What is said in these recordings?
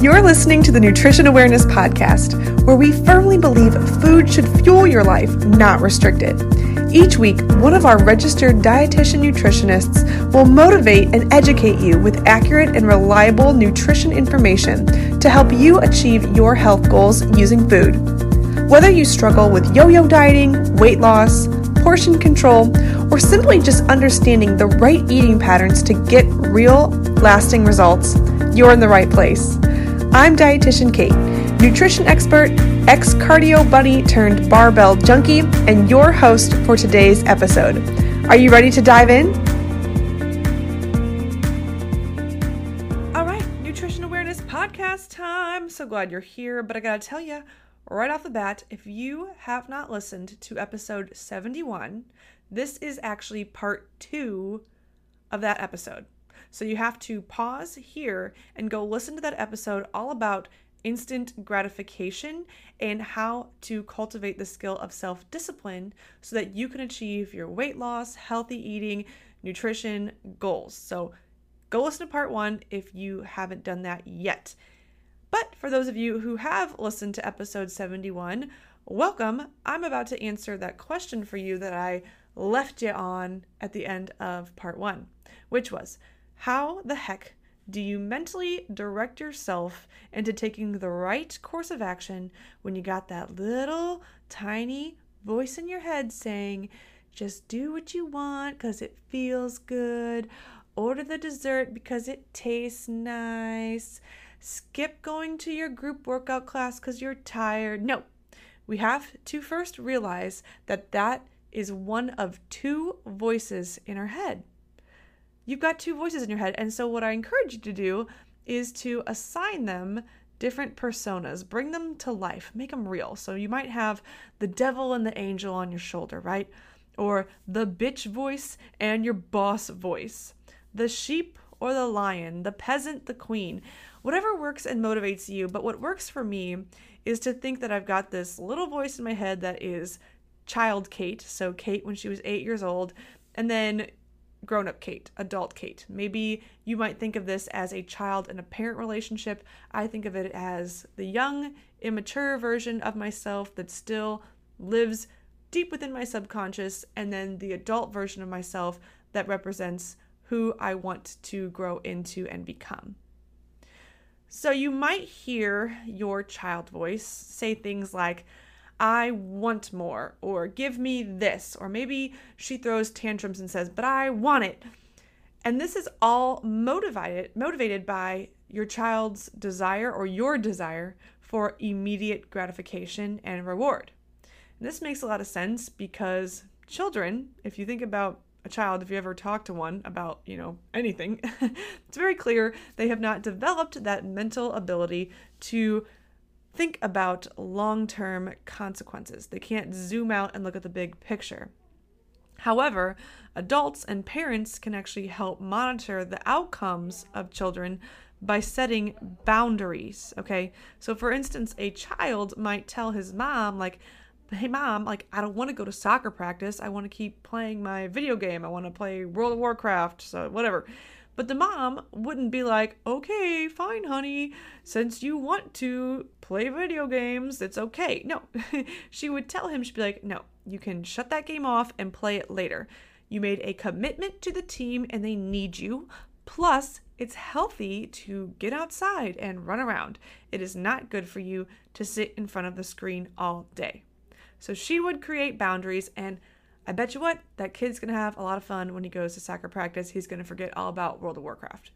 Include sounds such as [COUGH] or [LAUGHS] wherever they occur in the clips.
You're listening to the Nutrition Awareness Podcast, where we firmly believe food should fuel your life, not restrict it. Each week, one of our registered dietitian nutritionists will motivate and educate you with accurate and reliable nutrition information to help you achieve your health goals using food. Whether you struggle with yo yo dieting, weight loss, portion control, or simply just understanding the right eating patterns to get real, lasting results, you're in the right place. I'm dietitian Kate, nutrition expert, ex cardio bunny turned barbell junkie, and your host for today's episode. Are you ready to dive in? All right, Nutrition Awareness Podcast time. So glad you're here, but I gotta tell you, right off the bat, if you have not listened to episode 71, this is actually part two of that episode. So you have to pause here and go listen to that episode all about instant gratification and how to cultivate the skill of self discipline so that you can achieve your weight loss, healthy eating, nutrition goals. So go listen to part one if you haven't done that yet. But for those of you who have listened to episode 71, welcome. I'm about to answer that question for you that I left you on at the end of part one, which was how the heck do you mentally direct yourself into taking the right course of action when you got that little tiny voice in your head saying, just do what you want because it feels good, order the dessert because it tastes nice, skip going to your group workout class because you're tired? No, we have to first realize that that is one of two voices in our head you've got two voices in your head. And so, what I encourage you to do is to assign them different personas, bring them to life, make them real. So, you might have the devil and the angel on your shoulder, right? Or the bitch voice and your boss voice, the sheep or the lion, the peasant, the queen, whatever works and motivates you. But what works for me is to think that I've got this little voice in my head that is child Kate, so Kate when she was eight years old, and then grown up Kate, adult Kate. Maybe you might think of this as a child and a parent relationship. I think of it as the young, immature version of myself that still lives deep within my subconscious, and then the adult version of myself that represents who I want to grow into and become. So you might hear your child voice say things like, I want more, or give me this, or maybe she throws tantrums and says, but I want it. And this is all motivated motivated by your child's desire or your desire for immediate gratification and reward. And this makes a lot of sense because children, if you think about a child, if you ever talk to one about, you know, anything, [LAUGHS] it's very clear they have not developed that mental ability to think about long term consequences. They can't zoom out and look at the big picture. However, adults and parents can actually help monitor the outcomes of children by setting boundaries. Okay. So, for instance, a child might tell his mom, like, hey, mom, like, I don't want to go to soccer practice. I want to keep playing my video game. I want to play World of Warcraft. So, whatever. But the mom wouldn't be like, okay, fine, honey, since you want to play video games, it's okay. No, [LAUGHS] she would tell him, she'd be like, no, you can shut that game off and play it later. You made a commitment to the team and they need you. Plus, it's healthy to get outside and run around. It is not good for you to sit in front of the screen all day. So she would create boundaries and I bet you what, that kid's gonna have a lot of fun when he goes to soccer practice. He's gonna forget all about World of Warcraft.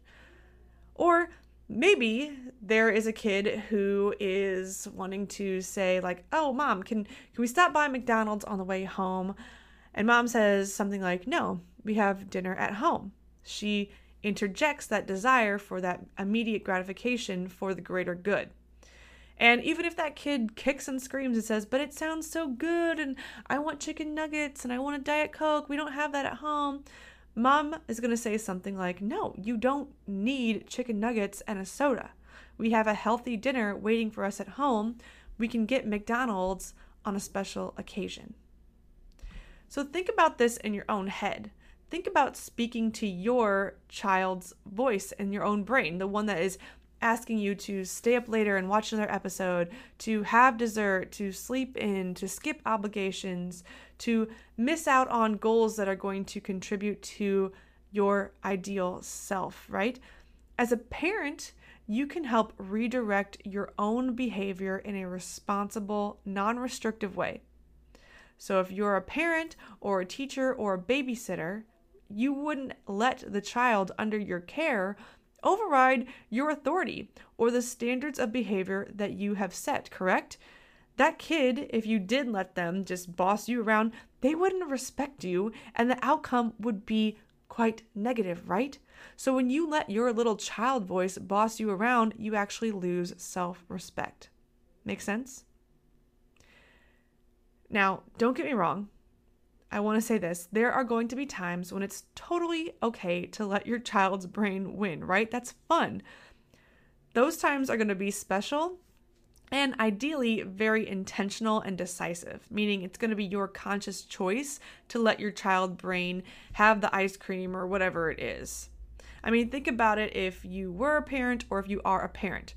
Or maybe there is a kid who is wanting to say, like, oh, mom, can, can we stop by McDonald's on the way home? And mom says something like, no, we have dinner at home. She interjects that desire for that immediate gratification for the greater good. And even if that kid kicks and screams and says, but it sounds so good and I want chicken nuggets and I want a Diet Coke, we don't have that at home. Mom is going to say something like, no, you don't need chicken nuggets and a soda. We have a healthy dinner waiting for us at home. We can get McDonald's on a special occasion. So think about this in your own head. Think about speaking to your child's voice in your own brain, the one that is asking you to stay up later and watch another episode, to have dessert, to sleep in, to skip obligations, to miss out on goals that are going to contribute to your ideal self, right? As a parent, you can help redirect your own behavior in a responsible, non restrictive way. So, if you're a parent or a teacher or a babysitter, you wouldn't let the child under your care override your authority or the standards of behavior that you have set, correct? That kid, if you did let them just boss you around, they wouldn't respect you, and the outcome would be quite negative, right? So when you let your little child voice boss you around, you actually lose self respect. Make sense? Now, don't get me wrong. I want to say this there are going to be times when it's totally okay to let your child's brain win, right? That's fun. Those times are going to be special and ideally very intentional and decisive, meaning it's going to be your conscious choice to let your child brain have the ice cream or whatever it is. I mean, think about it if you were a parent or if you are a parent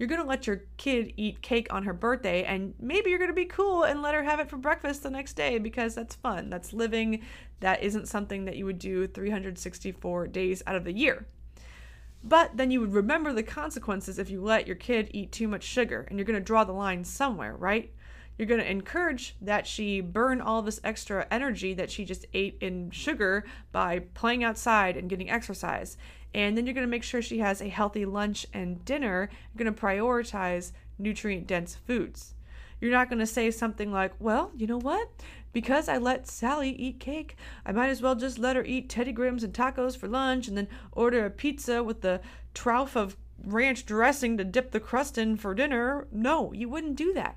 you're going to let your kid eat cake on her birthday and maybe you're going to be cool and let her have it for breakfast the next day because that's fun. That's living. That isn't something that you would do 364 days out of the year. But then you would remember the consequences if you let your kid eat too much sugar and you're going to draw the line somewhere, right? You're going to encourage that she burn all this extra energy that she just ate in sugar by playing outside and getting exercise. And then you're going to make sure she has a healthy lunch and dinner. You're going to prioritize nutrient dense foods. You're not going to say something like, well, you know what? Because I let Sally eat cake, I might as well just let her eat Teddy Grahams and tacos for lunch and then order a pizza with the trough of ranch dressing to dip the crust in for dinner. No, you wouldn't do that.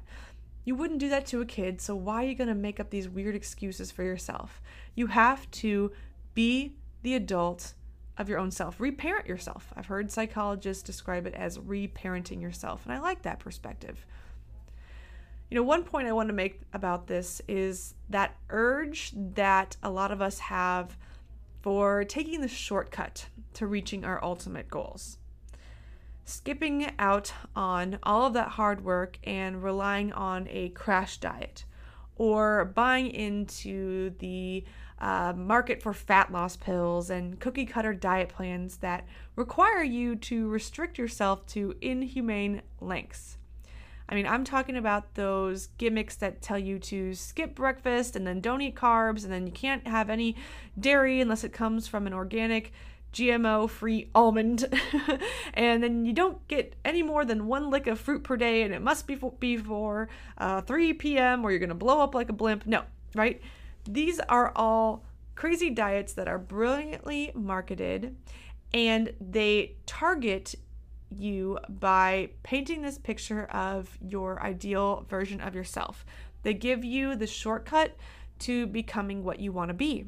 You wouldn't do that to a kid, so why are you going to make up these weird excuses for yourself? You have to be the adult of your own self. Reparent yourself. I've heard psychologists describe it as reparenting yourself, and I like that perspective. You know, one point I want to make about this is that urge that a lot of us have for taking the shortcut to reaching our ultimate goals. Skipping out on all of that hard work and relying on a crash diet or buying into the uh, market for fat loss pills and cookie cutter diet plans that require you to restrict yourself to inhumane lengths. I mean, I'm talking about those gimmicks that tell you to skip breakfast and then don't eat carbs and then you can't have any dairy unless it comes from an organic GMO free almond. [LAUGHS] and then you don't get any more than one lick of fruit per day and it must be before uh, 3 p.m. or you're going to blow up like a blimp. No, right? These are all crazy diets that are brilliantly marketed and they target you by painting this picture of your ideal version of yourself. They give you the shortcut to becoming what you want to be.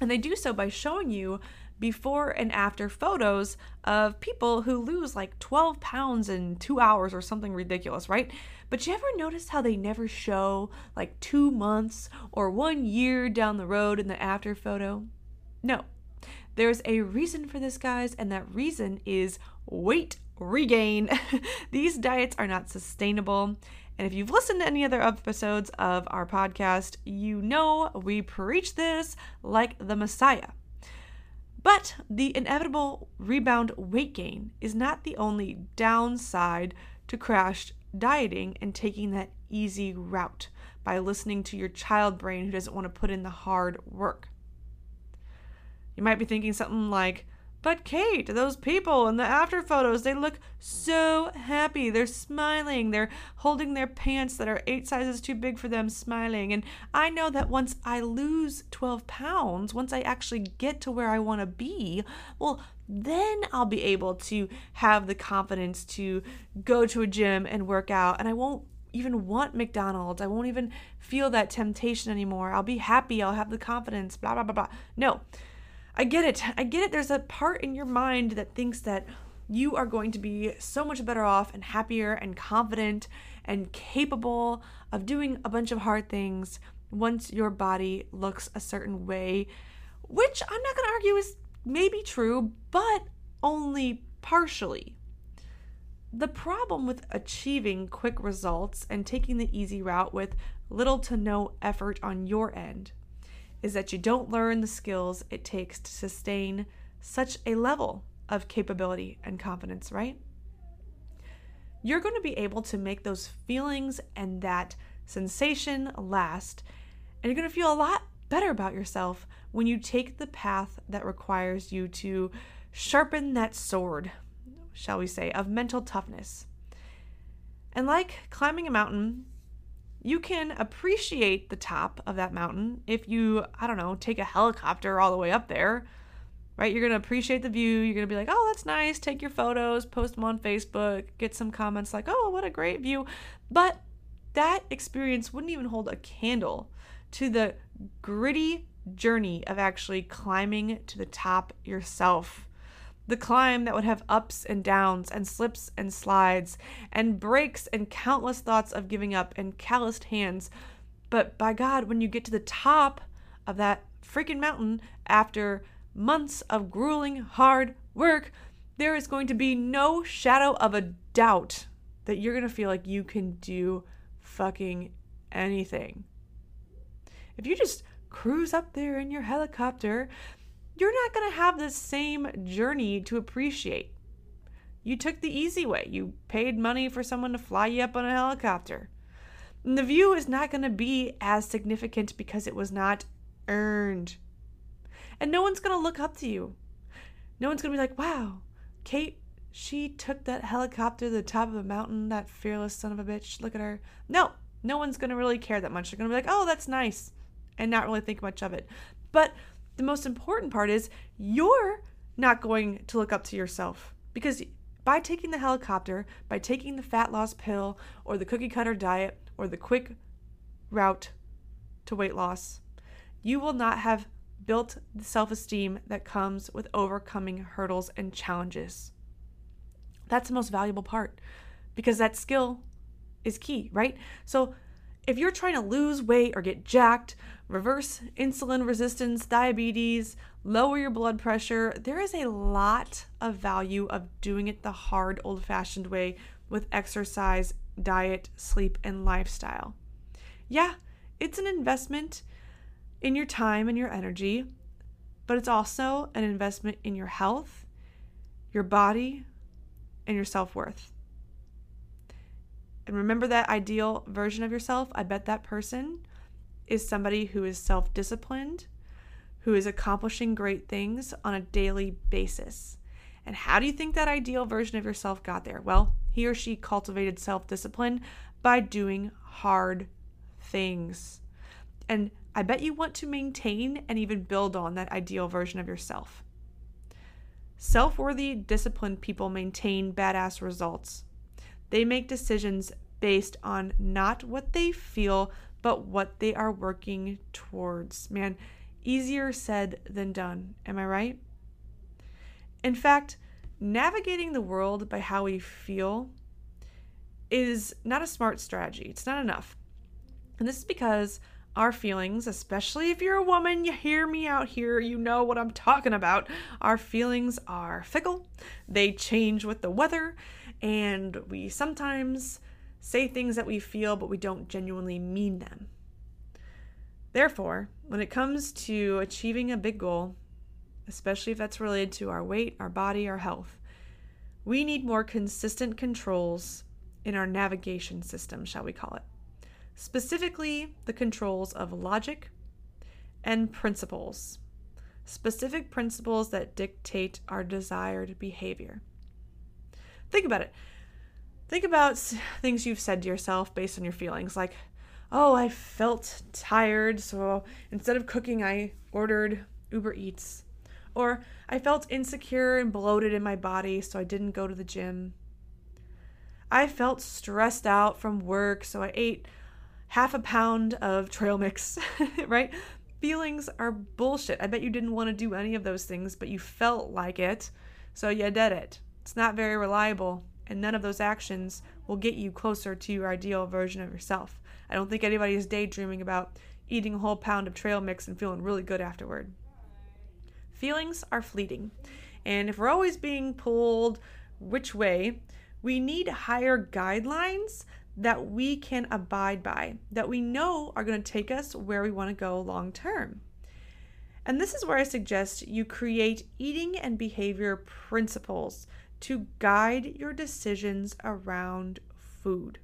And they do so by showing you before and after photos of people who lose like 12 pounds in two hours or something ridiculous, right? But you ever notice how they never show like two months or one year down the road in the after photo? No. There's a reason for this, guys, and that reason is weight regain. [LAUGHS] These diets are not sustainable. And if you've listened to any other episodes of our podcast, you know we preach this like the Messiah. But the inevitable rebound weight gain is not the only downside to crash dieting and taking that easy route by listening to your child brain who doesn't want to put in the hard work. You might be thinking something like, but Kate, those people in the after photos, they look so happy. They're smiling. They're holding their pants that are eight sizes too big for them, smiling. And I know that once I lose 12 pounds, once I actually get to where I want to be, well, then I'll be able to have the confidence to go to a gym and work out. And I won't even want McDonald's. I won't even feel that temptation anymore. I'll be happy. I'll have the confidence, blah, blah, blah, blah. No I get it. I get it. There's a part in your mind that thinks that you are going to be so much better off and happier and confident and capable of doing a bunch of hard things once your body looks a certain way, which I'm not going to argue is maybe true, but only partially. The problem with achieving quick results and taking the easy route with little to no effort on your end is that you don't learn the skills it takes to sustain such a level of capability and confidence, right? You're going to be able to make those feelings and that sensation last, and you're going to feel a lot better about yourself when you take the path that requires you to sharpen that sword, shall we say, of mental toughness. And like climbing a mountain, you can appreciate the top of that mountain if you, I don't know, take a helicopter all the way up there, right? You're going to appreciate the view. You're going to be like, oh, that's nice. Take your photos, post them on Facebook, get some comments like, oh, what a great view. But that experience wouldn't even hold a candle to the gritty journey of actually climbing to the top yourself. The climb that would have ups and downs and slips and slides and breaks and countless thoughts of giving up and calloused hands. But by God, when you get to the top of that freaking mountain after months of grueling, hard work, there is going to be no shadow of a doubt that you're going to feel like you can do fucking anything. If you just cruise up there in your helicopter, you're not going to have the same journey to appreciate. You took the easy way. You paid money for someone to fly you up on a helicopter. And the view is not going to be as significant because it was not earned. And no one's going to look up to you. No one's going to be like, wow, Kate, she took that helicopter to the top of a mountain, that fearless son of a bitch. Look at her. No, no one's going to really care that much. They're going to be like, oh, that's nice and not really think much of it. But the most important part is you're not going to look up to yourself because by taking the helicopter, by taking the fat loss pill or the cookie cutter diet or the quick route to weight loss, you will not have built the self esteem that comes with overcoming hurdles and challenges. That's the most valuable part because that skill is key, right? So if you're trying to lose weight or get jacked reverse insulin resistance, diabetes, lower your blood pressure. There is a lot of value of doing it the hard, old fashioned way with exercise, diet, sleep, and lifestyle. Yeah, it's an investment in your time and your energy, but it's also an investment in your health, your body, and your self worth. And remember that ideal version of yourself? I bet that person is somebody who is self disciplined, who is accomplishing great things on a daily basis. And how do you think that ideal version of yourself got there? Well, he or she cultivated self discipline by doing hard things. And I bet you want to maintain and even build on that ideal version of yourself. Self worthy, disciplined people maintain badass results. They make decisions based on not what they feel, but what they are working towards. Man, easier said than done. Am I right? In fact, navigating the world by how we feel is not a smart strategy. It's not enough. And this is because our feelings, especially if you're a woman, you hear me out here, you know what I'm talking about. Our feelings are fickle, they change with the weather, and we sometimes say things that we feel, but we don't genuinely mean them. Therefore, when it comes to achieving a big goal, especially if that's related to our weight, our body, our health, we need more consistent controls in our navigation system, shall we call it. Specifically, the controls of logic and principles. Specific principles that dictate our desired behavior. Think about it. Think about things you've said to yourself based on your feelings, like, oh, I felt tired, so instead of cooking, I ordered Uber Eats. Or I felt insecure and bloated in my body, so I didn't go to the gym. I felt stressed out from work, so I ate half a pound of trail mix, [LAUGHS] right? Feelings are bullshit. I bet you didn't want to do any of those things, but you felt like it, so you did it. It's not very reliable and none of those actions will get you closer to your ideal version of yourself. I don't think anybody is daydreaming about eating a whole pound of trail mix and feeling really good afterward. Feelings are fleeting, and if we're always being pulled which way, We need higher guidelines that we can abide by, that we know are going to take us where we want to go long term. And this is where I suggest you create eating and behavior principles to guide your decisions around food.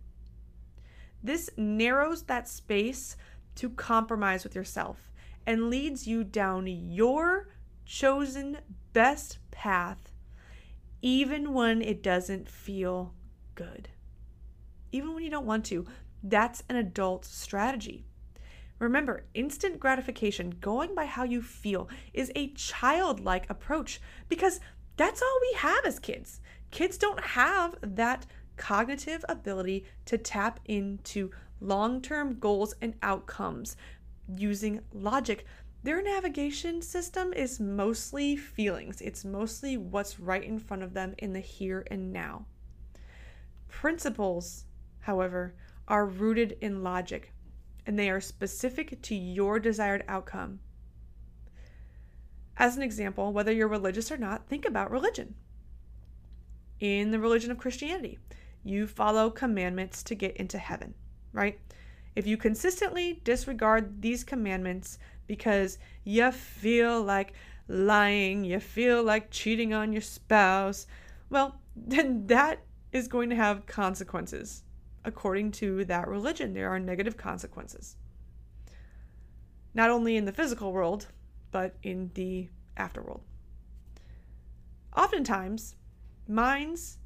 This narrows that space to compromise with yourself and leads you down your chosen best path, even when it doesn't feel good. Even when you don't want to. That's an adult strategy. Remember, instant gratification, going by how you feel, is a childlike approach because that's all we have as kids. Kids don't have that cognitive ability to tap into long term goals and outcomes using logic. Their navigation system is mostly feelings, it's mostly what's right in front of them in the here and now. Principles, however, are rooted in logic and they are specific to your desired outcome. As an example, whether you're religious or not, think about religion. In the religion of Christianity, you follow commandments to get into heaven, right? If you consistently disregard these commandments because you feel like lying, you feel like cheating on your spouse, well, [LAUGHS] then that is going to have consequences according to that religion. There are negative consequences. Not only in the physical world, but in the afterworld. Oftentimes, minds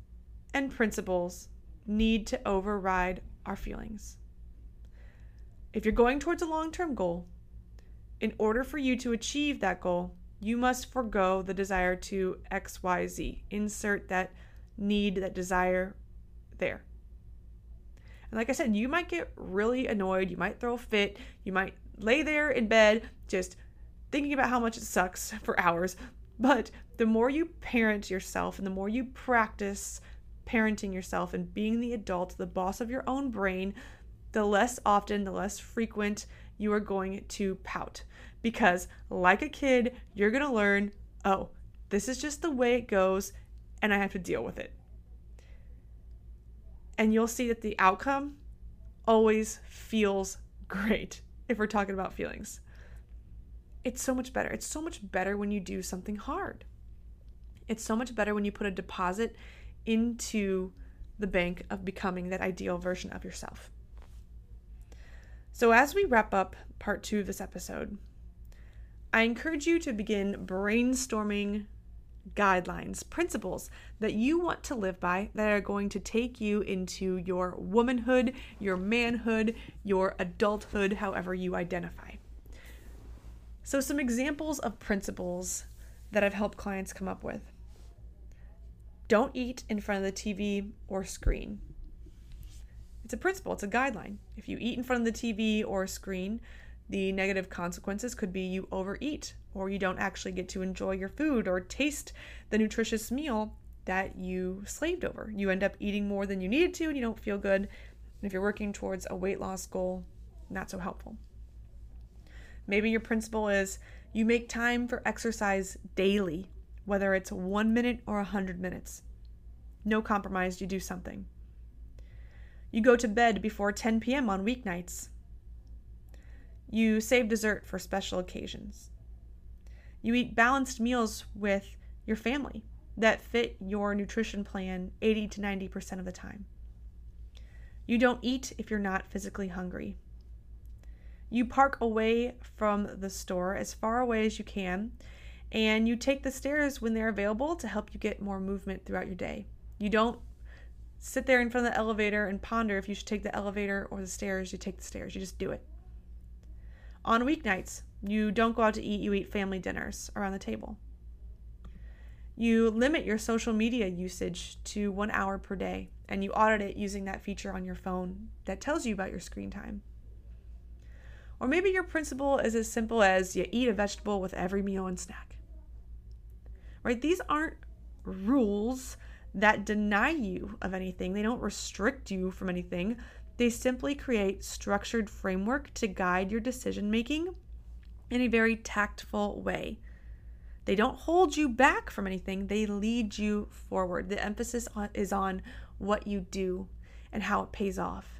and principles need to override our feelings. If you're going towards a long term goal, in order for you to achieve that goal, you must forego the desire to XYZ. Insert that need, that desire there. And like I said, you might get really annoyed. You might throw a fit. You might lay there in bed just thinking about how much it sucks [LAUGHS] for hours. But the more you parent yourself and the more you practice parenting yourself and being the adult, the boss of your own brain, the less often, the less frequent you are going to pout. Because, like a kid, you're going to learn oh, this is just the way it goes, and I have to deal with it and you'll see that the outcome always feels [LAUGHS] great if we're talking about feelings. It's so much better. It's so much better when you do something hard. It's so much better when you put a deposit into the bank of becoming that ideal version of yourself. So, as we wrap up part two of this episode, I encourage you to begin brainstorming guidelines, principles that you want to live by that are going to take you into your womanhood, your manhood, your adulthood, however you identify. So, some examples of principles that I've helped clients come up with don't eat in front of the TV or screen. It's a principle, it's a guideline. If you eat in front of the TV or screen, the negative consequences could be you overeat, or you don't actually get to enjoy your food or taste the nutritious meal that you slaved over. You end up eating more than you needed to and you don't feel good. And if you're working towards a weight loss goal, not so helpful. Maybe your principle is you make time for exercise daily, whether it's one minute or a hundred minutes. No compromise, you do something. You go to bed before 10 p.m. on weeknights. You save dessert for special occasions. You eat balanced meals with your family that fit your nutrition plan 80 to 90% of the time. You don't eat if you're not physically hungry. You park away from the store as far away as you can, and you take the stairs when they're available to help you get more movement throughout your day. You don't sit there in front of the elevator and ponder if you should take the elevator or the stairs. You take the stairs, you just do it. On weeknights, you don't go out to eat, you eat family dinners around the table. You limit your social media usage to one hour per day and you audit it using that feature on your phone that tells you about your screen time. Or maybe your principle is as simple as you eat a vegetable with every meal and snack. Right? These aren't rules that deny you of anything, they don't restrict you from anything. They simply create structured framework to guide your decision making in a very tactful way. They don't hold you back from anything, they lead you forward. The emphasis on, is on what you do and how it pays off.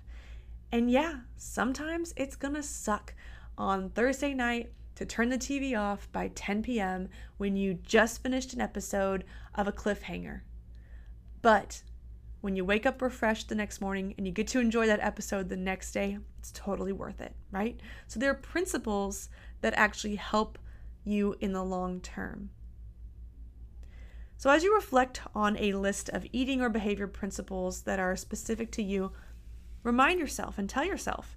And yeah, sometimes it's gonna suck on Thursday night to turn the TV off by 10 p.m. when you just finished an episode of a cliffhanger. But when you wake up refreshed the next morning and you get to enjoy that episode the next day, it's totally worth it, right? So there are principles that actually help you in the long term. So, as you reflect on a list of eating or behavior principles that are specific to you, remind yourself and tell yourself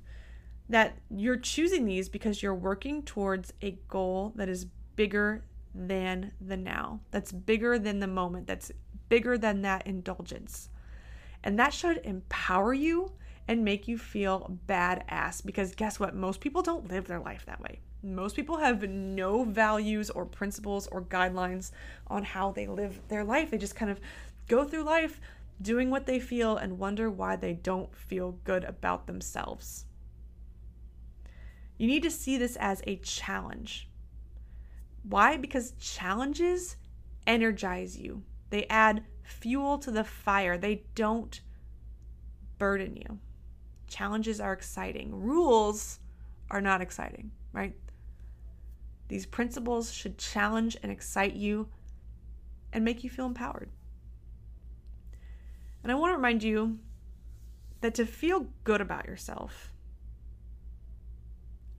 that you're choosing these because you're working towards a goal that is bigger than the now, that's bigger than the moment, that's bigger than that indulgence. And that should empower you and make you feel badass because guess what? Most people don't live their life that way. Most people have no values or principles or guidelines on how they live their life. They just kind of go through life doing what they feel and wonder why they don't feel good about themselves. You need to see this as a challenge. Why? Because challenges energize you, they add fuel to the fire, they don't burden you. Challenges are exciting, rules are not exciting, right? These principles should challenge and excite you and make you feel empowered. And I want to remind you that to feel good about yourself,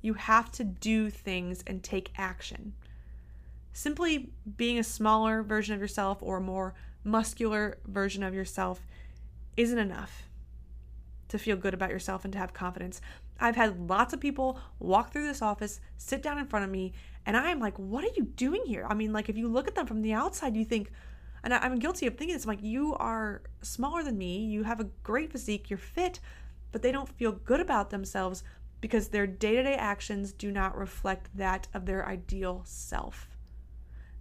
you have to do things and take action. Simply being a smaller version of yourself or a more muscular version of yourself isn't enough to feel good about yourself and to have confidence. I've had lots of people walk through this office, sit down in front of me, and I am like, what are you doing here? I mean, like, if you look at them from the outside, you think, and I'm guilty of thinking this, I'm like, you are smaller than me, you have a great physique, you're fit, but they don't feel good about themselves because their day to day actions do not reflect that of their ideal self.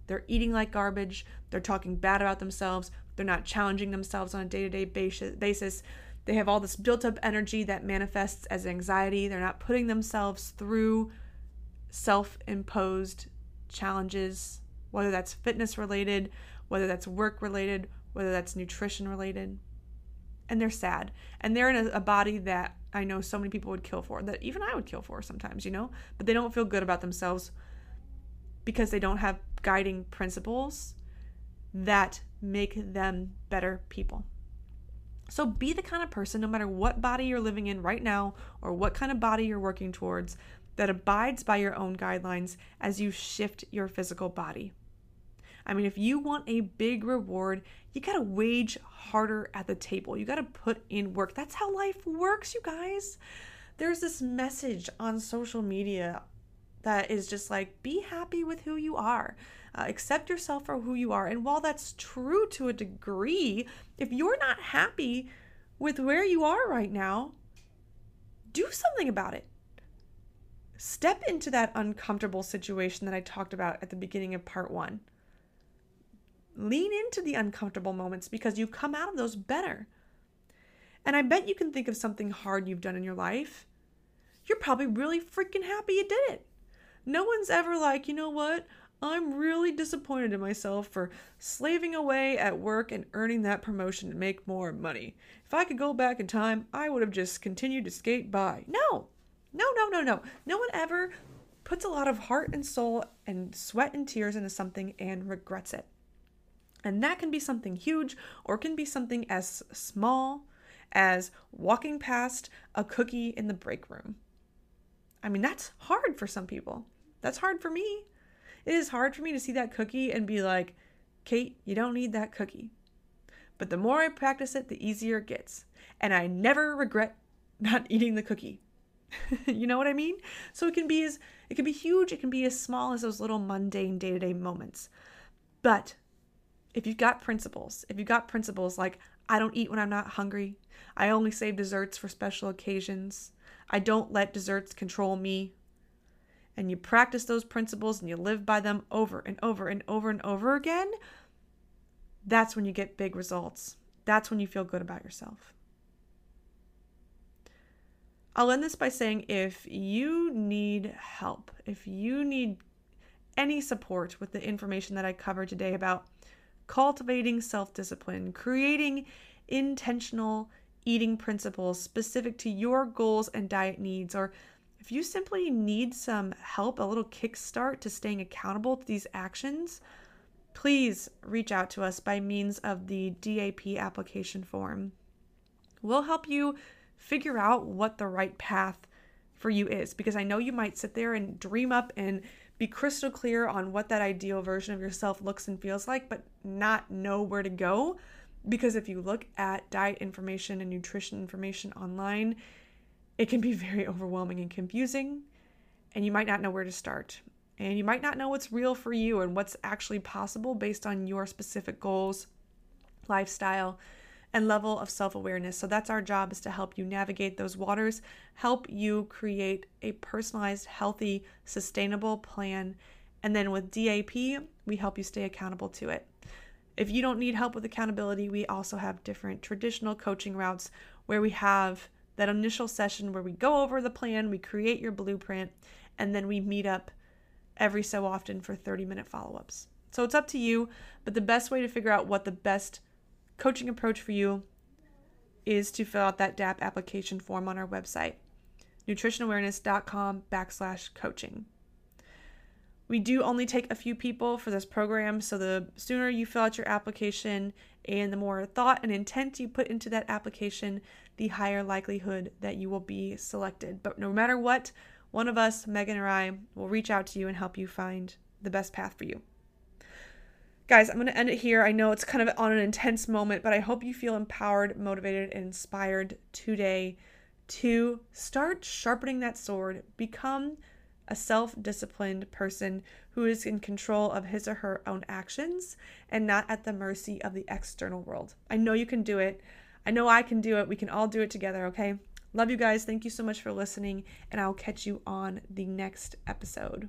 They're eating like garbage, they're talking bad about themselves, they're not challenging themselves on a day to day basis. They have all this built up energy that manifests as anxiety. They're not putting themselves through self imposed challenges, whether that's fitness related, whether that's work related, whether that's nutrition related. And they're sad. And they're in a, a, body that I know so many people would kill for, that even I would kill for sometimes, you know? But they don't feel good about themselves because they don't have guiding principles that make them better people. So be the kind of person, no matter what body you're living in right now or what kind of body you're working towards, that abides by your own guidelines as you shift your physical body. I mean, if you want a big reward, you got to wage harder at the table. You got to put in work. That's how life works, you guys. There's this message on social media that is just like, be happy with who you are. Uh, accept yourself for who you are. And while that's true to a degree, if you're not happy with where you are right now, do something about it. Step into that uncomfortable situation that I talked about at the beginning of part one. Lean into the uncomfortable moments because you come out of those better. And I bet you can think of something hard you've done in your life. You're probably really freaking happy you did it. No one's ever like, you know what? I'm really disappointed in myself for slaving away at work and earning that promotion to make more money. If I could go back in time, I would have just continued to skate by. No, no, no, no, no. No one ever puts a lot of heart and soul and sweat and tears into something and regrets it. And that can be something huge or can be something as small as walking past a cookie in the break room. I mean, that's hard for some people. That's hard for me. It is hard for me to see that cookie and be like, Kate, you don't need that cookie. But the more I practice it, the easier it gets. And I never regret [LAUGHS] not eating the cookie. [LAUGHS] you know what I mean? So it can be as it can be huge, it can be as small as those little mundane day-to-day moments. But if you've got principles, if you've got principles like I don't eat when I'm not hungry, I only save desserts for special occasions, I don't let desserts control me, and you practice those principles and you live by them over and over and over and over again, that's when you get big results. That's when you feel good about yourself. I'll end this by saying if you need help, if you need any support with the information that I covered today about cultivating self discipline, creating intentional eating principles specific to your goals and diet needs, or if you simply need some help, a little kickstart to staying accountable to these actions, please reach out to us by means of the DAP application form. We'll help you figure out what the right path for you is because I know you might sit there and dream up and be crystal clear on what that ideal version of yourself looks and feels like, but not know where to go. Because if you look at diet information and nutrition information online, it can be [LAUGHS] very overwhelming and confusing, and you might not know where to start. And you might not know what's real for you and what's actually possible based on your specific goals, lifestyle, and level of self-awareness. So that's our job is to help you navigate those waters, help you create a personalized, healthy, sustainable plan. And then with DAP, we help you stay accountable to it. If you don't need help with accountability, we also have different traditional coaching routes where we have that initial session where we go over the plan, we create your blueprint, and then we meet up every so often for 30 minute follow ups. So it's up to you, but the best way to figure out what the best coaching approach for you is to fill out that DAP application form on our website, nutritionawareness.com backslash coaching. We do only take a few people for this program, so the sooner you fill out your application and the more thought and intent you put into that application, the higher likelihood that you will be selected. But no matter what, one of us, Megan or I, will reach out to you and help you find the best path for you. Guys, I'm going to end it here. I know it's kind of on an intense moment, but I hope you feel empowered, motivated, and inspired today to start sharpening that sword, become a self disciplined person who is in control of his or her own actions and not at the mercy of the external world. I know you can do it. I know I can do it. We can all do it together, okay? Love you guys. Thank you so much for listening, and I'll catch you on the next episode.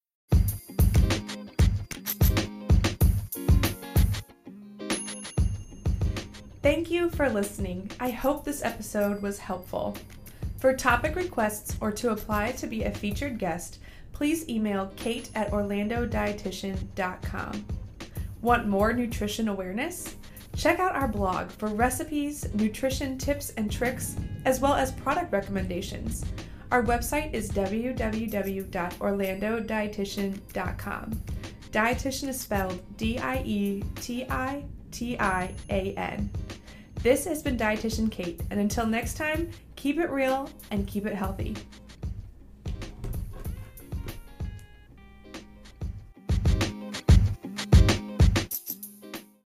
Thank you for listening. I hope this episode was helpful. For topic requests or to apply to be a featured guest, please email kate at orlandodietitian.com. Want more nutrition awareness? Check out our blog for recipes, nutrition tips and tricks, as well as product recommendations. Our website is www.orlandodietitian.com. Dietitian is spelled D I E T I T I A N. This has been Dietitian Kate, and until next time, keep it real and keep it healthy.